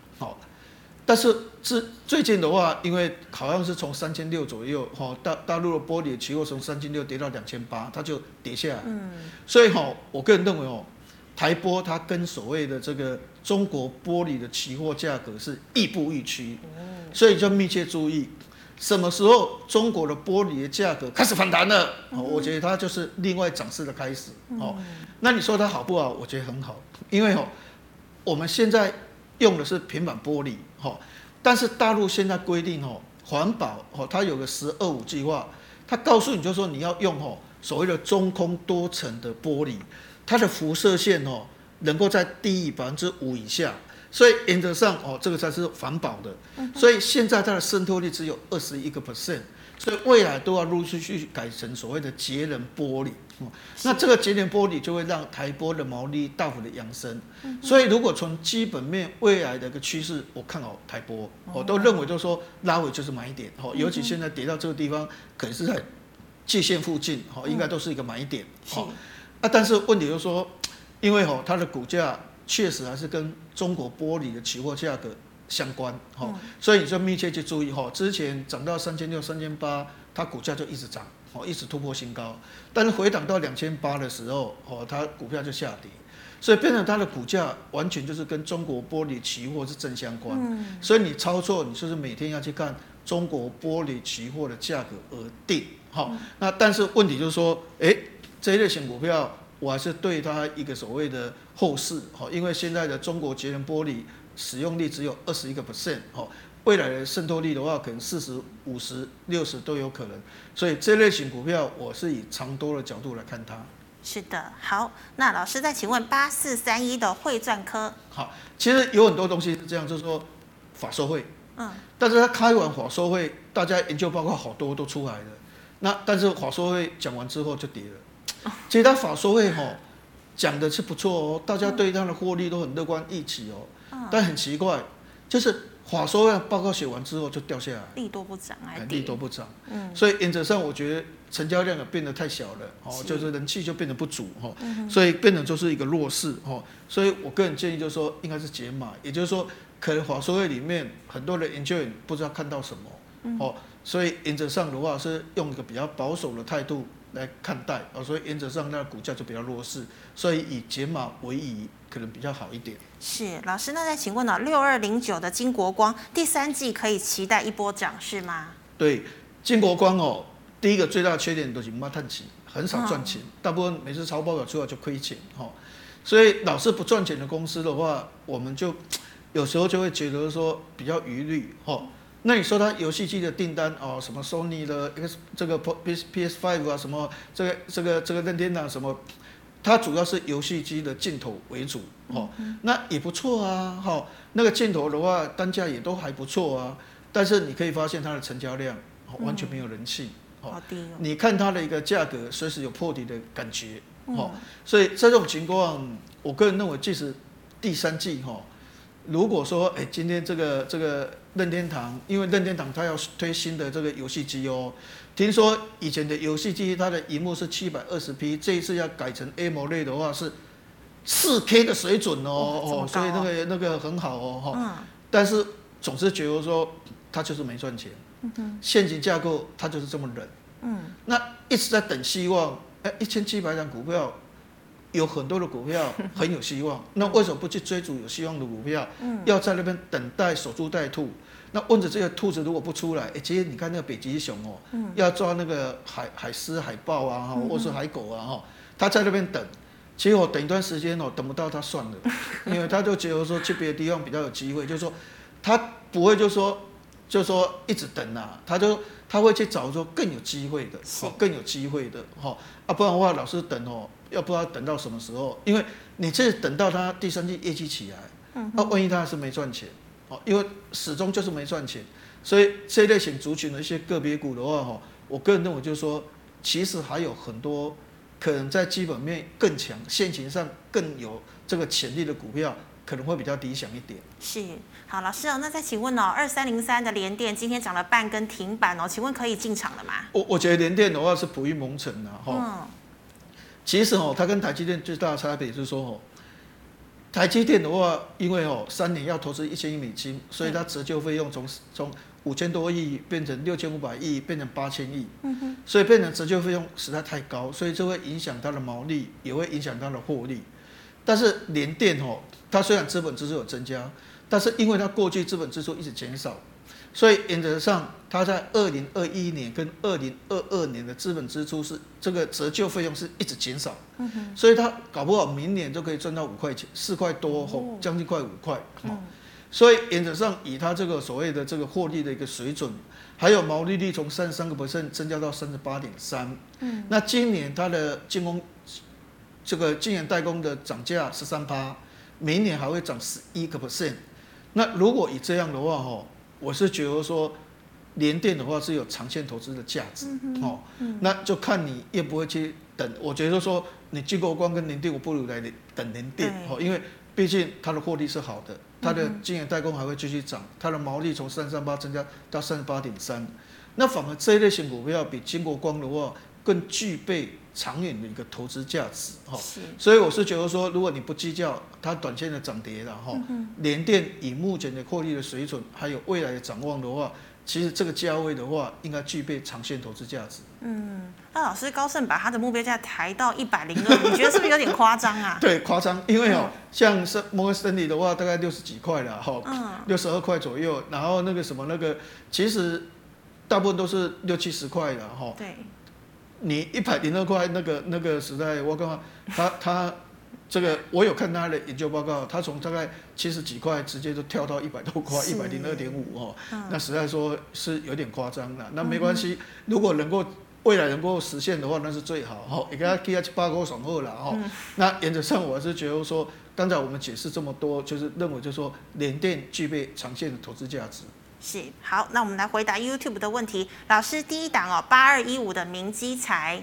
但是是最近的话，因为好像是从三千六左右，哈，大大陆的玻璃期货从三千六跌到两千八，它就跌下来。嗯。所以哈，我个人认为哦，台玻它跟所谓的这个中国玻璃的期货价格是亦步亦趋。所以就密切注意，什么时候中国的玻璃的价格开始反弹了，哦我觉得它就是另外涨势的开始。哦。那你说它好不好？我觉得很好，因为哦，我们现在用的是平板玻璃。哈，但是大陆现在规定哦，环保哦，它有个“十二五”计划，它告诉你就说你要用哦所谓的中空多层的玻璃，它的辐射线哦能够在低于百分之五以下，所以原则上哦这个才是环保的，所以现在它的渗透率只有二十一个 percent。所以未来都要陆续去改成所谓的节能玻璃，那这个节能玻璃就会让台玻的毛利大幅的扬升。所以如果从基本面未来的一个趋势，我看好台玻，我都认为就是说拉回就是买点，尤其现在跌到这个地方，可能是在界限附近，应该都是一个买点。啊，但是问题就是说，因为它的股价确实还是跟中国玻璃的期货价格。相关，哈，所以你就密切去注意，哈，之前涨到三千六、三千八，它股价就一直涨，哦，一直突破新高，但是回档到两千八的时候，哦，它股票就下跌，所以变成它的股价完全就是跟中国玻璃期货是正相关，所以你操作，你就是每天要去看中国玻璃期货的价格而定，好，那但是问题就是说，诶，这一类型股票，我还是对它一个所谓的后市，好，因为现在的中国节能玻璃。使用率只有二十一个 percent，哦，未来的渗透率的话，可能四十五十、六十都有可能，所以这类型股票，我是以长多的角度来看它。是的，好，那老师再请问八四三一的汇钻科，好，其实有很多东西是这样，就是说法说会，嗯，但是他开完法说会，大家研究报告好多都出来了，那但是法说会讲完之后就跌了，其实他法说会哈讲的是不错哦，大家对他的获利都很乐观预期哦。但很奇怪，就是法说会报告写完之后就掉下来，利多不涨，利多不涨，嗯，所以原则上我觉得成交量也变得太小了，哦，就是人气就变得不足，哈，所以变得就是一个弱势，哈，所以我个人建议就是说应该是解码，也就是说可能法说会里面很多的研究员不知道看到什么，哦，所以原则上的话是用一个比较保守的态度来看待，哦，所以原则上那个股价就比较弱势，所以以解码为宜。可能比较好一点。是老师，那再请问呢？六二零九的金国光第三季可以期待一波涨势吗？对，金国光哦，第一个最大的缺点都是没赚钱，很少赚钱，嗯、大部分每次财报表出来就亏钱哦。所以老是不赚钱的公司的话，我们就 (tsk) 有时候就会觉得说比较疑虑哦。那你说它游戏机的订单哦，什么 Sony 的 X 这个 PS PS Five 啊，什么这个这个这个任天堂什么？它主要是游戏机的镜头为主，哦，那也不错啊，哈，那个镜头的话单价也都还不错啊，但是你可以发现它的成交量完全没有人气，哦，你看它的一个价格随时有破底的感觉，哈，所以在这种情况，我个人认为，即使第三季，哈，如果说，哎，今天这个这个任天堂，因为任天堂它要推新的这个游戏机哦。听说以前的游戏机，它的荧幕是七百二十 P，这一次要改成 AMOLED 的话是四 K 的水准哦，哦，所以那个那个很好哦，哈、嗯。但是总是觉得说它就是没赚钱，嗯，现金架构它就是这么冷，嗯。那一直在等希望，哎，一千七百张股票，有很多的股票 (laughs) 很有希望，那为什么不去追逐有希望的股票？嗯，要在那边等待守株待兔。那问着这个兔子如果不出来，哎、欸，其实你看那个北极熊哦，嗯、要抓那个海海狮、海豹啊，哈，或是海狗啊，哈，他在那边等，其实我等一段时间哦，等不到他算了，(laughs) 因为他就觉得说去别的地方比较有机会，就是说他不会就说就说一直等啊，他就他会去找说更有机会的，哦，更有机会的，哈，啊，不然的话老是等哦，要不知道等到什么时候，因为你这等到他第三季业绩起来，那万一他还是没赚钱。哦，因为始终就是没赚钱，所以这类型族群的一些个别股的话，哈，我个人认为就是说，其实还有很多可能在基本面更强、现行上更有这个潜力的股票可能会比较理想一点。是，好，老师哦，那再请问哦，二三零三的联电今天涨了半根停板哦，请问可以进场了吗？我我觉得联电的话是普益蒙尘的哈。嗯。其实哦，它跟台积电最大的差别就是说哦，台积电的话，因为哦三年要投资一千亿美金，所以它折旧费用从从五千多亿变成六千五百亿，变成八千亿。所以变成折旧费用实在太高，所以这会影响它的毛利，也会影响它的获利。但是联电哦，它虽然资本支出有增加，但是因为它过去资本支出一直减少，所以原则上它在二零二一年跟二零二二年的资本支出是这个折旧费用是一直减少。嗯。所以它搞不好明年就可以赚到五块钱，四块多吼，将近快五块。嗯。所以原则上以它这个所谓的这个获利的一个水准，还有毛利率从三十三个 percent 增加到三十八点三。嗯。那今年它的进攻。这个晶圆代工的涨价十三趴，明年还会涨十一个 percent。那如果以这样的话，哈，我是觉得说，联电的话是有长线投资的价值，哦，那就看你愿不会去等。我觉得说，你晶国光跟联电，我不如来等联电，哦，因为毕竟它的获利是好的，它的晶圆代工还会继续涨，它的毛利从三三八增加到三十八点三。那反而这一类型股票比晶国光的话更具备。长远的一个投资价值哈，所以我是觉得说，如果你不计较它短线的涨跌了哈，联电以目前的获利的水准，还有未来的展望的话，其实这个价位的话，应该具备长线投资价值。嗯，那老师高盛把他的目标价抬到一百零二，你觉得是不是有点夸张啊？(laughs) 对，夸张，因为哦，像是摩根士丹利的话，大概六十几块了哈，六十二块左右，然后那个什么那个，其实大部分都是六七十块的哈。对。你一百零二块那个那个时代，我刚刚他他这个我有看他的研究报告，他从大概七十几块直接就跳到一百多块，一百零二点五哦，那实在说是有点夸张了。那没关系，如果能够未来能够实现的话，那是最好哈。你给他给他七八个爽后了哈。那原则上我是觉得说，刚才我们解释这么多，就是认为就是说联电具备长线的投资价值。是好，那我们来回答 YouTube 的问题。老师，第一档哦，八二一五的明基材。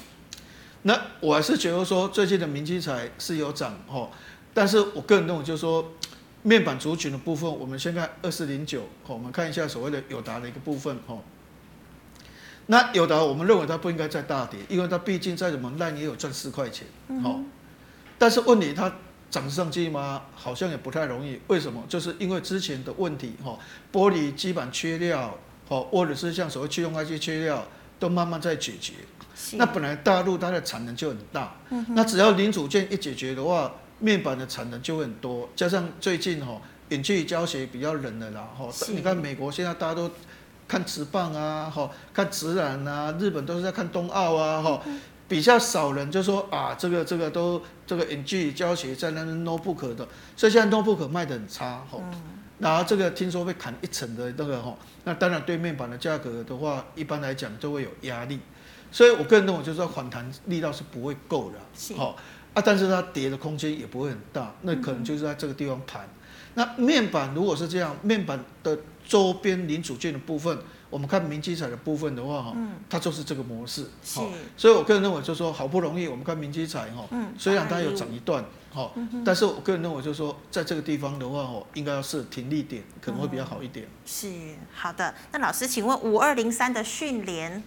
那我还是觉得说，最近的明基材是有涨哦，但是我个人认为就是说，面板族群的部分，我们先看二四零九，我们看一下所谓的友达的一个部分哦。那友达，我们认为它不应该再大跌，因为它毕竟再怎么烂也有赚四块钱，好，但是问题它。涨上去吗？好像也不太容易。为什么？就是因为之前的问题，哈，玻璃基板缺料，哈，或者是像所谓驱动 IC 缺料，都慢慢在解决。那本来大陆它的产能就很大，那只要零组件一解决的话，面板的产能就会很多。加上最近哈，远距教学比较冷了啦，哈，你看美国现在大家都看直棒啊，哈，看职篮啊，日本都是在看冬奥啊，哈。比较少人就说啊，这个这个都这个 NG 教学在那 notebook 的，所以现在 notebook 卖的很差吼。嗯、然后这个听说会砍一成的那个吼，那当然对面板的价格的话，一般来讲都会有压力。所以我个人认为就是说反弹力道是不会够的，好是啊，但是它跌的空间也不会很大，那可能就是在这个地方盘。嗯、那面板如果是这样，面板的周边零组件的部分。我们看明基彩的部分的话，哈，它就是这个模式，是，所以我个人认为就是说，好不容易我们看明基彩，哈，虽然它有涨一段，哈，但是我个人认为就是说，在这个地方的话，哈，应该要设停利点，可能会比较好一点。是，好的。那老师，请问五二零三的训练？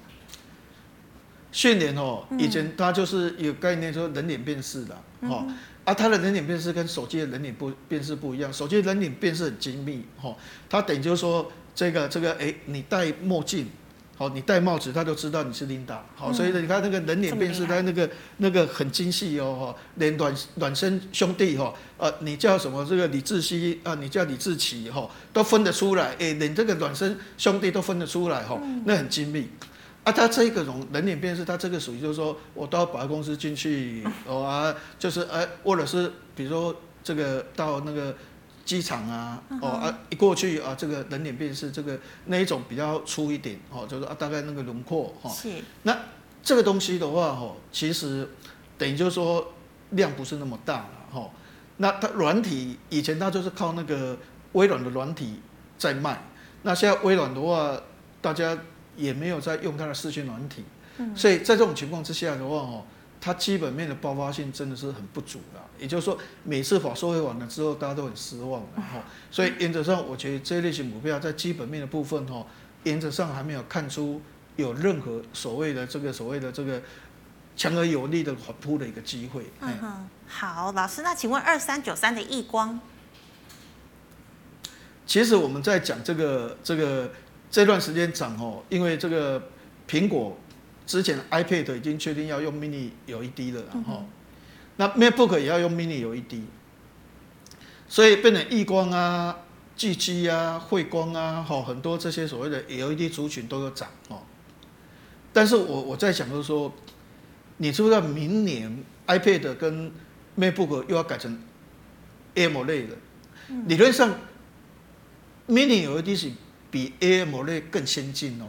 训练哦，以前它就是有概念说人脸辨识的，哈，啊，它的人脸辨识跟手机的人脸不辨识不一样，手机人脸辨识很精密，哈，它等于就是说。这个这个哎，你戴墨镜，好，你戴帽子，他就知道你是琳达，好，所以呢，你看那个人脸辨识，他那个那个很精细哦，哈，连孪孪生兄弟哈，呃，你叫什么？这个李志熙啊，你叫李志奇哈，都分得出来，哎，连这个孪生兄弟都分得出来哈，那很精密。啊，他这个种人脸辨识，他这个属于就是说我到保安公司进去，哦啊，就是呃，或者是比如说这个到那个。机场啊，哦啊，一过去啊，这个人脸辨识，这个那一种比较粗一点，哦，就是啊，大概那个轮廓，哈。是。那这个东西的话，哈，其实等于就是说量不是那么大了，哈。那它软体以前它就是靠那个微软的软体在卖，那现在微软的话，大家也没有在用它的视讯软体，所以在这种情况之下的话，哦，它基本面的爆发性真的是很不足的。也就是说，每次法说会完了之后，大家都很失望，然后，所以原则上，我觉得这一类型股票在基本面的部分，哈，原则上还没有看出有任何所谓的这个所谓的这个强而有力的反扑的一个机会。嗯哼，好，老师，那请问二三九三的易光，其实我们在讲这个这个这段时间涨哦，因为这个苹果之前 iPad 已经确定要用 Mini 有一 D 了，然后。那 MacBook 也要用 Mini LED，所以变成异光啊、技嘉啊、慧光啊，哈，很多这些所谓的 LED 族群都有涨哦。但是我我在想就是说，你知不知道明年 iPad 跟 MacBook 又要改成 AMOLED 的？理论上，Mini LED 是比 AMOLED 更先进哦。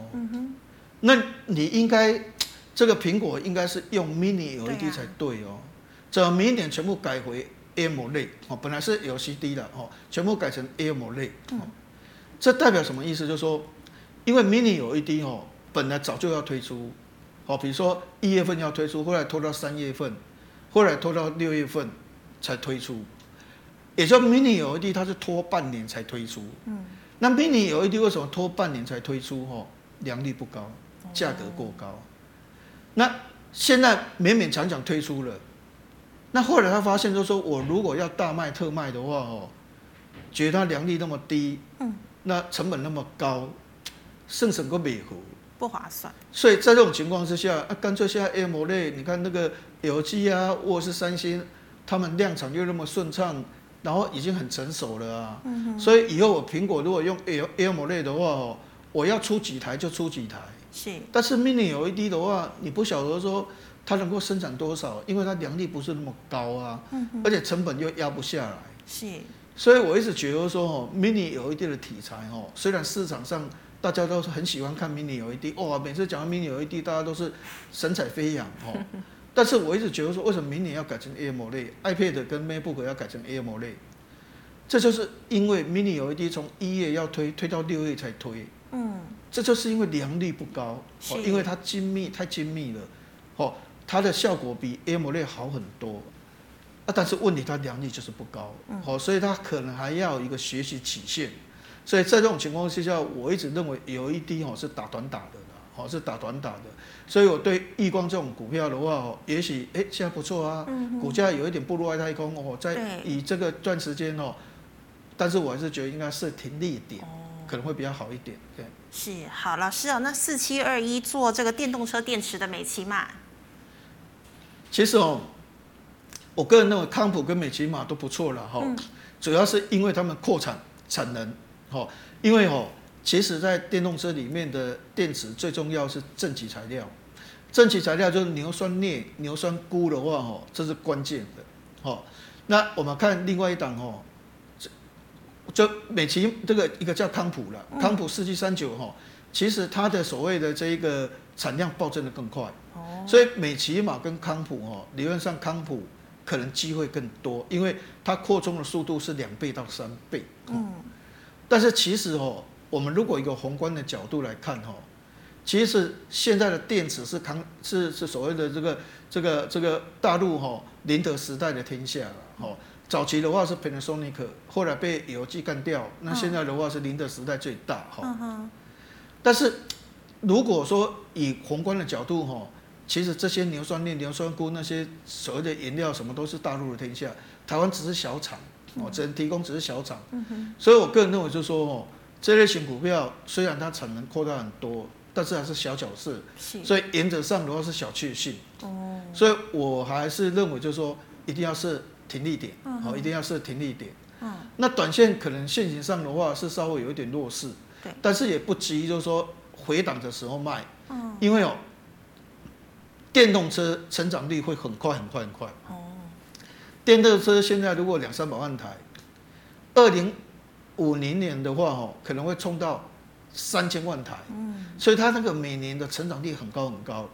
那你应该这个苹果应该是用 Mini LED 才对哦。这明年全部改回 AMOLED 哦，本来是 LCD 的哦，全部改成 AMOLED 哦。这代表什么意思？就是说，因为 Mini LED 哦，本来早就要推出，哦，比如说一月份要推出，后来拖到三月份，后来拖到六月份才推出。也就 Mini LED 它是拖半年才推出。嗯。那 Mini LED 为什么拖半年才推出？哦，良率不高，价格过高。那现在勉勉强强推出了。那后来他发现，就是说我如果要大卖特卖的话，哦，觉得它良率那么低，嗯，那成本那么高，剩省个美糊，不划算。所以在这种情况之下，啊，干脆现在 AMOLED，你看那个 LG 啊，或者是三星，他们量产又那么顺畅，然后已经很成熟了啊。嗯。所以以后我苹果如果用 AMOLED 的话，哦，我要出几台就出几台。是。但是 Mini LED 的话，你不晓得说。它能够生产多少？因为它良率不是那么高啊，嗯、而且成本又压不下来。是，所以我一直觉得说，哦，mini 有一定的题材哦。虽然市场上大家都是很喜欢看 mini LED，哇，每次讲到 mini LED，大家都是神采飞扬哦。(laughs) 但是我一直觉得说，为什么明年要改成 AMOLED，iPad 跟 MacBook 要改成 AMOLED？这就是因为 mini LED 从一月要推，推到六月才推。嗯，这就是因为良率不高，哦，因为它精密太精密了，哦。它的效果比 AMOLED 好很多，啊，但是问题它良率就是不高，好，所以它可能还要一个学习曲线，所以在这种情况之下，我一直认为有一滴哦是打短打的，哦是打短打的，所以我对亿光这种股票的话哦，也许哎现在不错啊，股价有一点步入外太空哦，在以这个段时间哦，但是我还是觉得应该是停利点，可能会比较好一点，对。是，好，老师哦，那四七二一做这个电动车电池的美琪玛。其实哦，我个人认为康普跟美琪玛都不错了哈，主要是因为他们扩产产能，哈，因为哦，其实在电动车里面的电池最重要是正极材料，正极材料就是硫酸镍、硫酸钴的话哦，这是关键的，哈。那我们看另外一档哦，就美琪这个一个叫康普了，康普四七三九哈，其实它的所谓的这一个产量暴增的更快。所以美琪玛跟康普哦，理论上康普可能机会更多，因为它扩充的速度是两倍到三倍。嗯。但是其实哦，我们如果一个宏观的角度来看哦，其实现在的电池是康是是所谓的这个这个这个大陆哈宁德时代的天下了哦。早期的话是 Panasonic，后来被 LG 干掉，那现在的话是宁德时代最大哈。但是如果说以宏观的角度哈。其实这些硫酸镍、硫酸钴那些所谓的原料，什么都是大陆的天下，台湾只是小厂，哦，只能提供只是小厂。所以我个人认为就是说，哦，这类型股票虽然它产能扩大很多，但是还是小角色，所以原则上的话是小确幸。所以我还是认为就是说，一定要设停利点，哦，一定要设停利点。那短线可能现行上的话是稍微有一点弱势，但是也不急，就是说回档的时候卖，因为哦。电动车成长率会很快很快很快。哦。电动车现在如果两三百万台，二零五零年的话，哦，可能会冲到三千万台。嗯。所以它那个每年的成长率很高很高，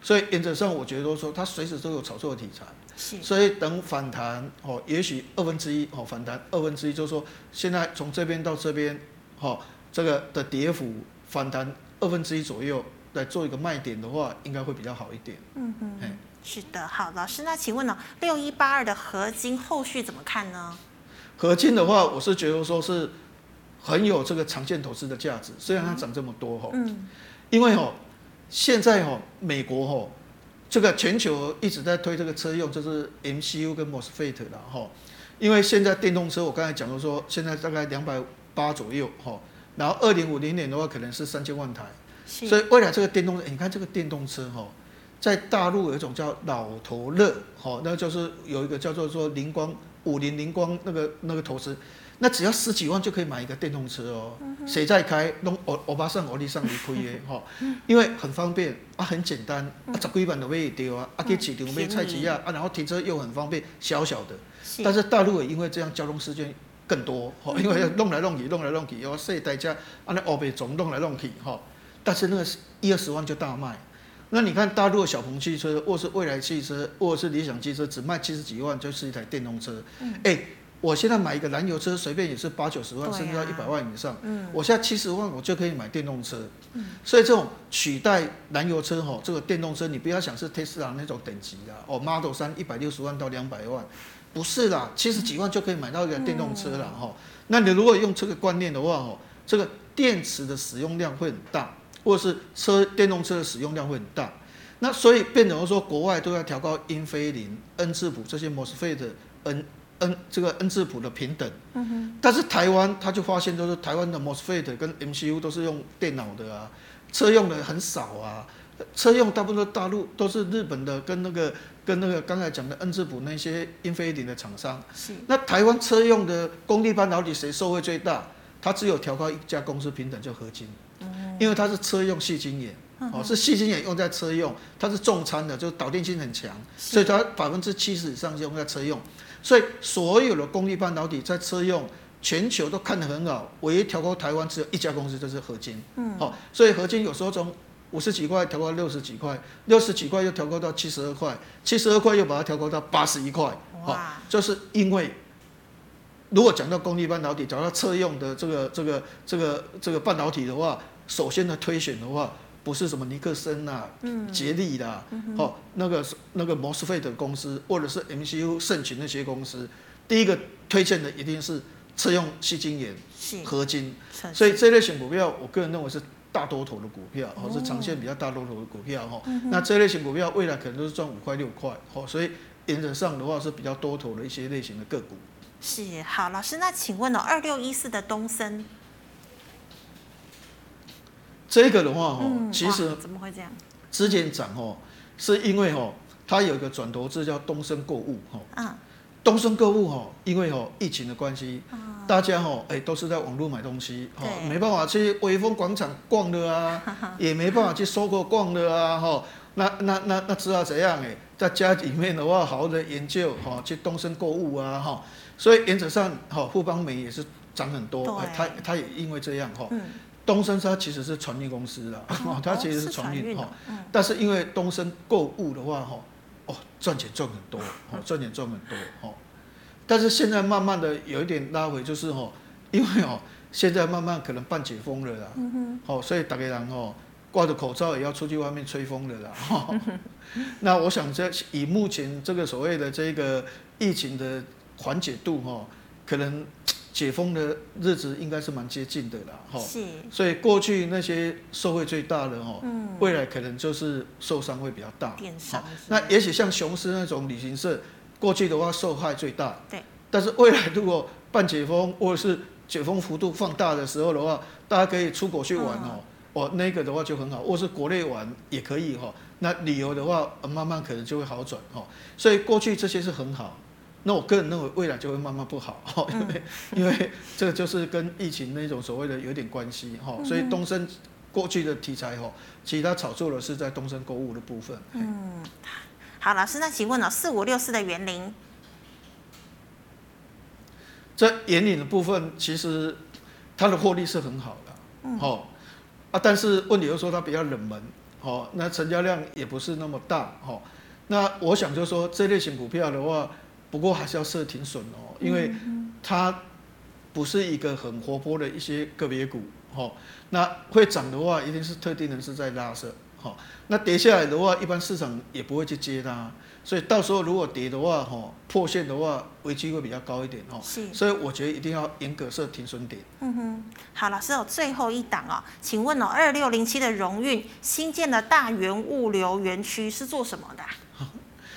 所以原则上我觉得说它随时都有炒作的题材。是。所以等反弹哦，也许二分之一哦，反弹二分之一，就是说现在从这边到这边，哦，这个的跌幅反弹二分之一左右。来做一个卖点的话，应该会比较好一点。嗯哼，是的，好，老师，那请问呢，六一八二的合金后续怎么看呢？合金的话，我是觉得说是很有这个长线投资的价值，虽然它涨这么多哈，嗯，因为哈，现在哈，美国哈，这个全球一直在推这个车用，就是 MCU 跟 MOSFET 的哈，因为现在电动车我刚才讲到说，现在大概两百八左右哈，然后二零五零年的话可能是三千万台，所以未来这个电动车，你看这个电动车哈。在大陆有一种叫老头乐，哈，那就是有一个叫做说灵光五菱灵光那个那个投资，那只要十几万就可以买一个电动车哦。谁在开？弄欧欧巴桑、欧力桑离开耶，哈，因为很方便啊，很简单啊，十几万都买得到啊，啊，可以市场买菜市啊，啊，然后停车又很方便，小小的。但是大陆也因为这样交通事件更多，哈，因为要弄来弄去，弄来弄去，要设代价，啊，那欧北总弄来弄去，哈，但是那个一二十万就大卖。那你看大陆的小鹏汽车，或是蔚来汽车，或者是理想汽车，只卖七十几万就是一台电动车。哎、我现在买一个燃油车，随便也是八九十万，啊、甚至到一百万以上。嗯，我现在七十万，我就可以买电动车。嗯，所以这种取代燃油车吼，这个电动车，你不要想是特斯拉那种等级的哦，Model 三一百六十万到两百万，不是啦，七十几万就可以买到一个电动车了哈。嗯、那你如果用这个观念的话哦，这个电池的使用量会很大。或者是车电动车的使用量会很大，那所以变成说国外都要调高英菲林、恩智浦这些 MOSFET 的 N N 这个恩智浦的平等。嗯哼。但是台湾他就发现，就是台湾的 MOSFET 跟 MCU 都是用电脑的啊，车用的很少啊，车用大部分大陆都是日本的跟那个跟那个刚才讲的恩智浦那些英飞凌的厂商。是。那台湾车用的功率半导体谁受惠最大？它只有调高一家公司平等，就合金。因为它是车用细晶眼，哦，是细晶眼用在车用，它是重餐的，就是导电性很强，所以它百分之七十以上就用在车用，所以所有的功率半导体在车用，全球都看得很好，唯一调高台湾只有一家公司，就是合金，嗯，好，所以合金有时候从五十几块调高到六十几块，六十几块又调高到七十二块，七十二块又把它调高到八十一块，好，就是因为。如果讲到功率半导体，讲到车用的这个这个这个这个半导体的话，首先的推选的话，不是什么尼克森呐、杰力啦，哦，那个那个 MOSFET 的公司，或者是 MCU 盛群那些公司，第一个推荐的一定是车用矽晶圆、合金。所以这类型股票，我个人认为是大多头的股票，哦，是长线比较大多头的股票哈。那这类型股票未来可能都是赚五块六块，哦，所以原则上的话是比较多头的一些类型的个股。是好，老师，那请问哦，二六一四的东森，这个的话哦，嗯、其实怎么会这样？之前涨哦，是因为哦，它有一个转投资叫东森购物哈。嗯。东升购物哈，因为哦疫情的关系，嗯、大家哦哎都是在网络买东西，哦对没办法去威风广场逛的啊，(laughs) 也没办法去收购逛的啊哈。那那那那知道怎样哎，在家里面的话，好好的研究哈，去东升购物啊哈。所以原则上，哈富邦美也是涨很多，哎它它也因为这样哈，嗯、东升它其实是船运公司啦，哦，(laughs) 它其实是船运哈，嗯、但是因为东升购物的话哈，哦赚钱赚很多，哦赚钱赚很多，哦，但是现在慢慢的有一点拉回，就是哦，因为哦现在慢慢可能半解封了啦，嗯哼，所以大家人哦挂着口罩也要出去外面吹风了啦，(laughs) 那我想这以目前这个所谓的这个疫情的。缓解度哈，可能解封的日子应该是蛮接近的啦哈。是。所以过去那些受惠最大的哈，嗯，未来可能就是受伤会比较大。电商。那也许像雄狮那种旅行社，过去的话受害最大。对。但是未来如果半解封或者是解封幅度放大的时候的话，大家可以出国去玩哦，哦那个的话就很好，或是国内玩也可以哈。那旅游的话，慢慢可能就会好转哈。所以过去这些是很好。那我个人认为未来就会慢慢不好，(laughs) 因为因为这个就是跟疫情那种所谓的有点关系哈，所以东升过去的题材哈，其他炒作的是在东升购物的部分。嗯，好，老师，那请问了四五六四的园林，这园林的部分其实它的获利是很好的，嗯，好啊，但是问题又说它比较冷门，哦，那成交量也不是那么大，哈，那我想就说这类型股票的话。不过还是要设停损哦，因为它不是一个很活泼的一些个别股，那会涨的话，一定是特定人士在拉升，哈。那跌下来的话，一般市场也不会去接它，所以到时候如果跌的话，哈，破线的话，危机会比较高一点哦。是，所以我觉得一定要严格设停损点。嗯哼，好，老师有最后一档哦，请问哦，二六零七的荣运新建的大元物流园区是做什么的？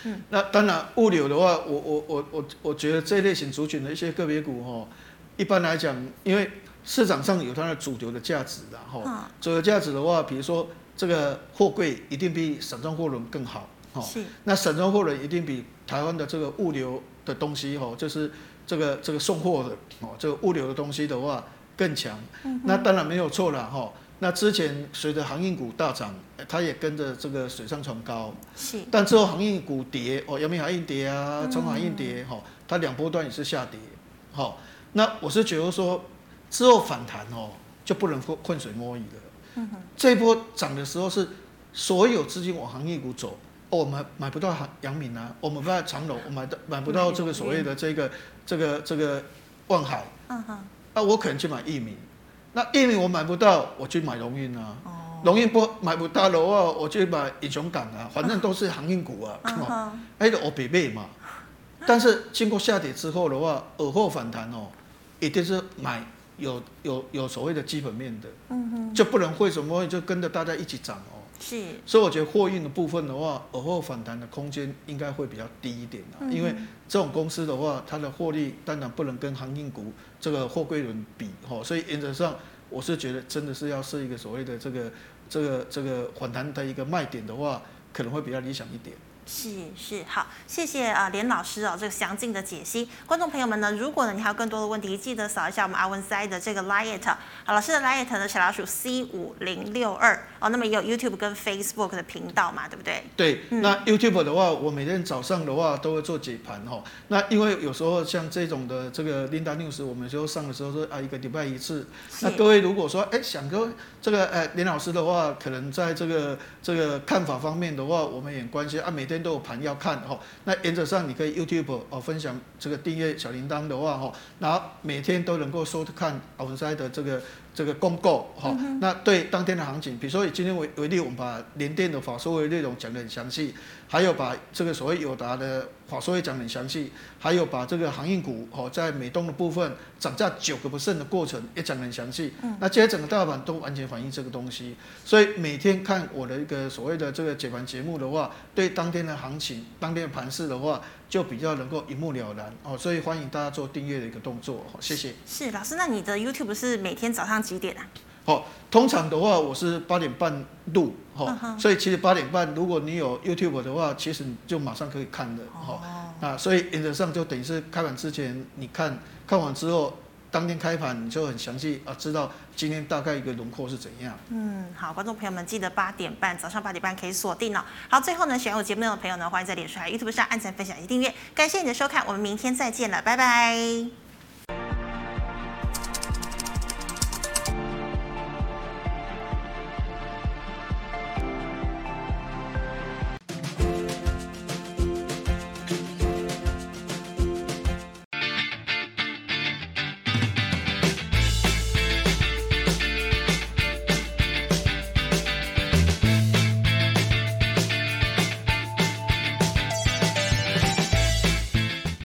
嗯，那当然物流的话，我我我我我觉得这类型族群的一些个别股哈，一般来讲，因为市场上有它的主流的价值的哈，主流价值的话，比如说这个货柜一定比散装货轮更好哈，是，那散装货轮一定比台湾的这个物流的东西哈，就是这个这个送货的哦，这个物流的东西的话更强，那当然没有错了哈。那之前随着航运股大涨，它也跟着这个水上船高。是。但之后航运股跌，哦，阳明海运跌啊，长航运跌，哈、嗯，它两波段也是下跌，好。那我是觉得说，之后反弹哦，就不能混混水摸鱼了。嗯哼。这一波涨的时候是所有资金往航运股走，哦，我们买不到航阳明啊，我们不到长隆，我买到买不到这个所谓的这个这个这个万海。嗯哼。那我可能去买益民。那玉米我买不到，我去买龙运啊。龙运不买不到的话，我就买英雄港啊。反正都是航运股啊。(laughs) 哎，我别买嘛。(laughs) 但是经过下跌之后的话，耳后反弹哦，一定是买有有有所谓的基本面的。就不能会什么就跟着大家一起涨哦。是。所以我觉得货运的部分的话，尔后反弹的空间应该会比较低一点的。因为这种公司的话，它的获利当然不能跟航运股。这个货柜轮比哈，所以原则上我是觉得真的是要设一个所谓的这个这个这个反弹的一个卖点的话，可能会比较理想一点。是是好，谢谢啊连老师哦，这个详尽的解析。观众朋友们呢，如果呢你还有更多的问题，记得扫一下我们阿文塞的这个 liet，好，老师的 liet 呢小老鼠 C 五零六二哦，那么也有 YouTube 跟 Facebook 的频道嘛，对不对？对，嗯、那 YouTube 的话，我每天早上的话都会做解盘哈。那因为有时候像这种的这个 Linda News，我们就上的时候说啊一个礼拜一次。那各位如果说哎想跟这个哎连老师的话，可能在这个这个看法方面的话，我们也关心啊每天。都有盘要看哈，那原则上你可以 YouTube 哦分享这个订阅小铃铛的话哈，然后每天都能够收看阿文塞的这个这个公告哈，那对当天的行情，比如说以今天为为例，我们把联电的法说会内容讲得很详细，还有把这个所谓友达的。法说也讲得很详细，还有把这个航运股哦，在美东的部分涨价九个 percent 的过程也讲得很详细。嗯，那今天整个大盘都完全反映这个东西，所以每天看我的一个所谓的这个解盘节目的话，对当天的行情、当天的盘势的话，就比较能够一目了然哦。所以欢迎大家做订阅的一个动作，谢谢。是老师，那你的 YouTube 是每天早上几点啊？哦，通常的话我是八点半录，哦，所以其实八点半如果你有 YouTube 的话，其实你就马上可以看的，哦，啊，所以原则上就等于是开盘之前你看看完之后，当天开盘你就很详细啊，知道今天大概一个轮廓是怎样。嗯，好，观众朋友们记得八点半早上八点半可以锁定了。好，最后呢，喜欢我节目的朋友呢，欢迎在脸书还有 YouTube 上按赞、分享以及订阅。感谢你的收看，我们明天再见了，拜拜。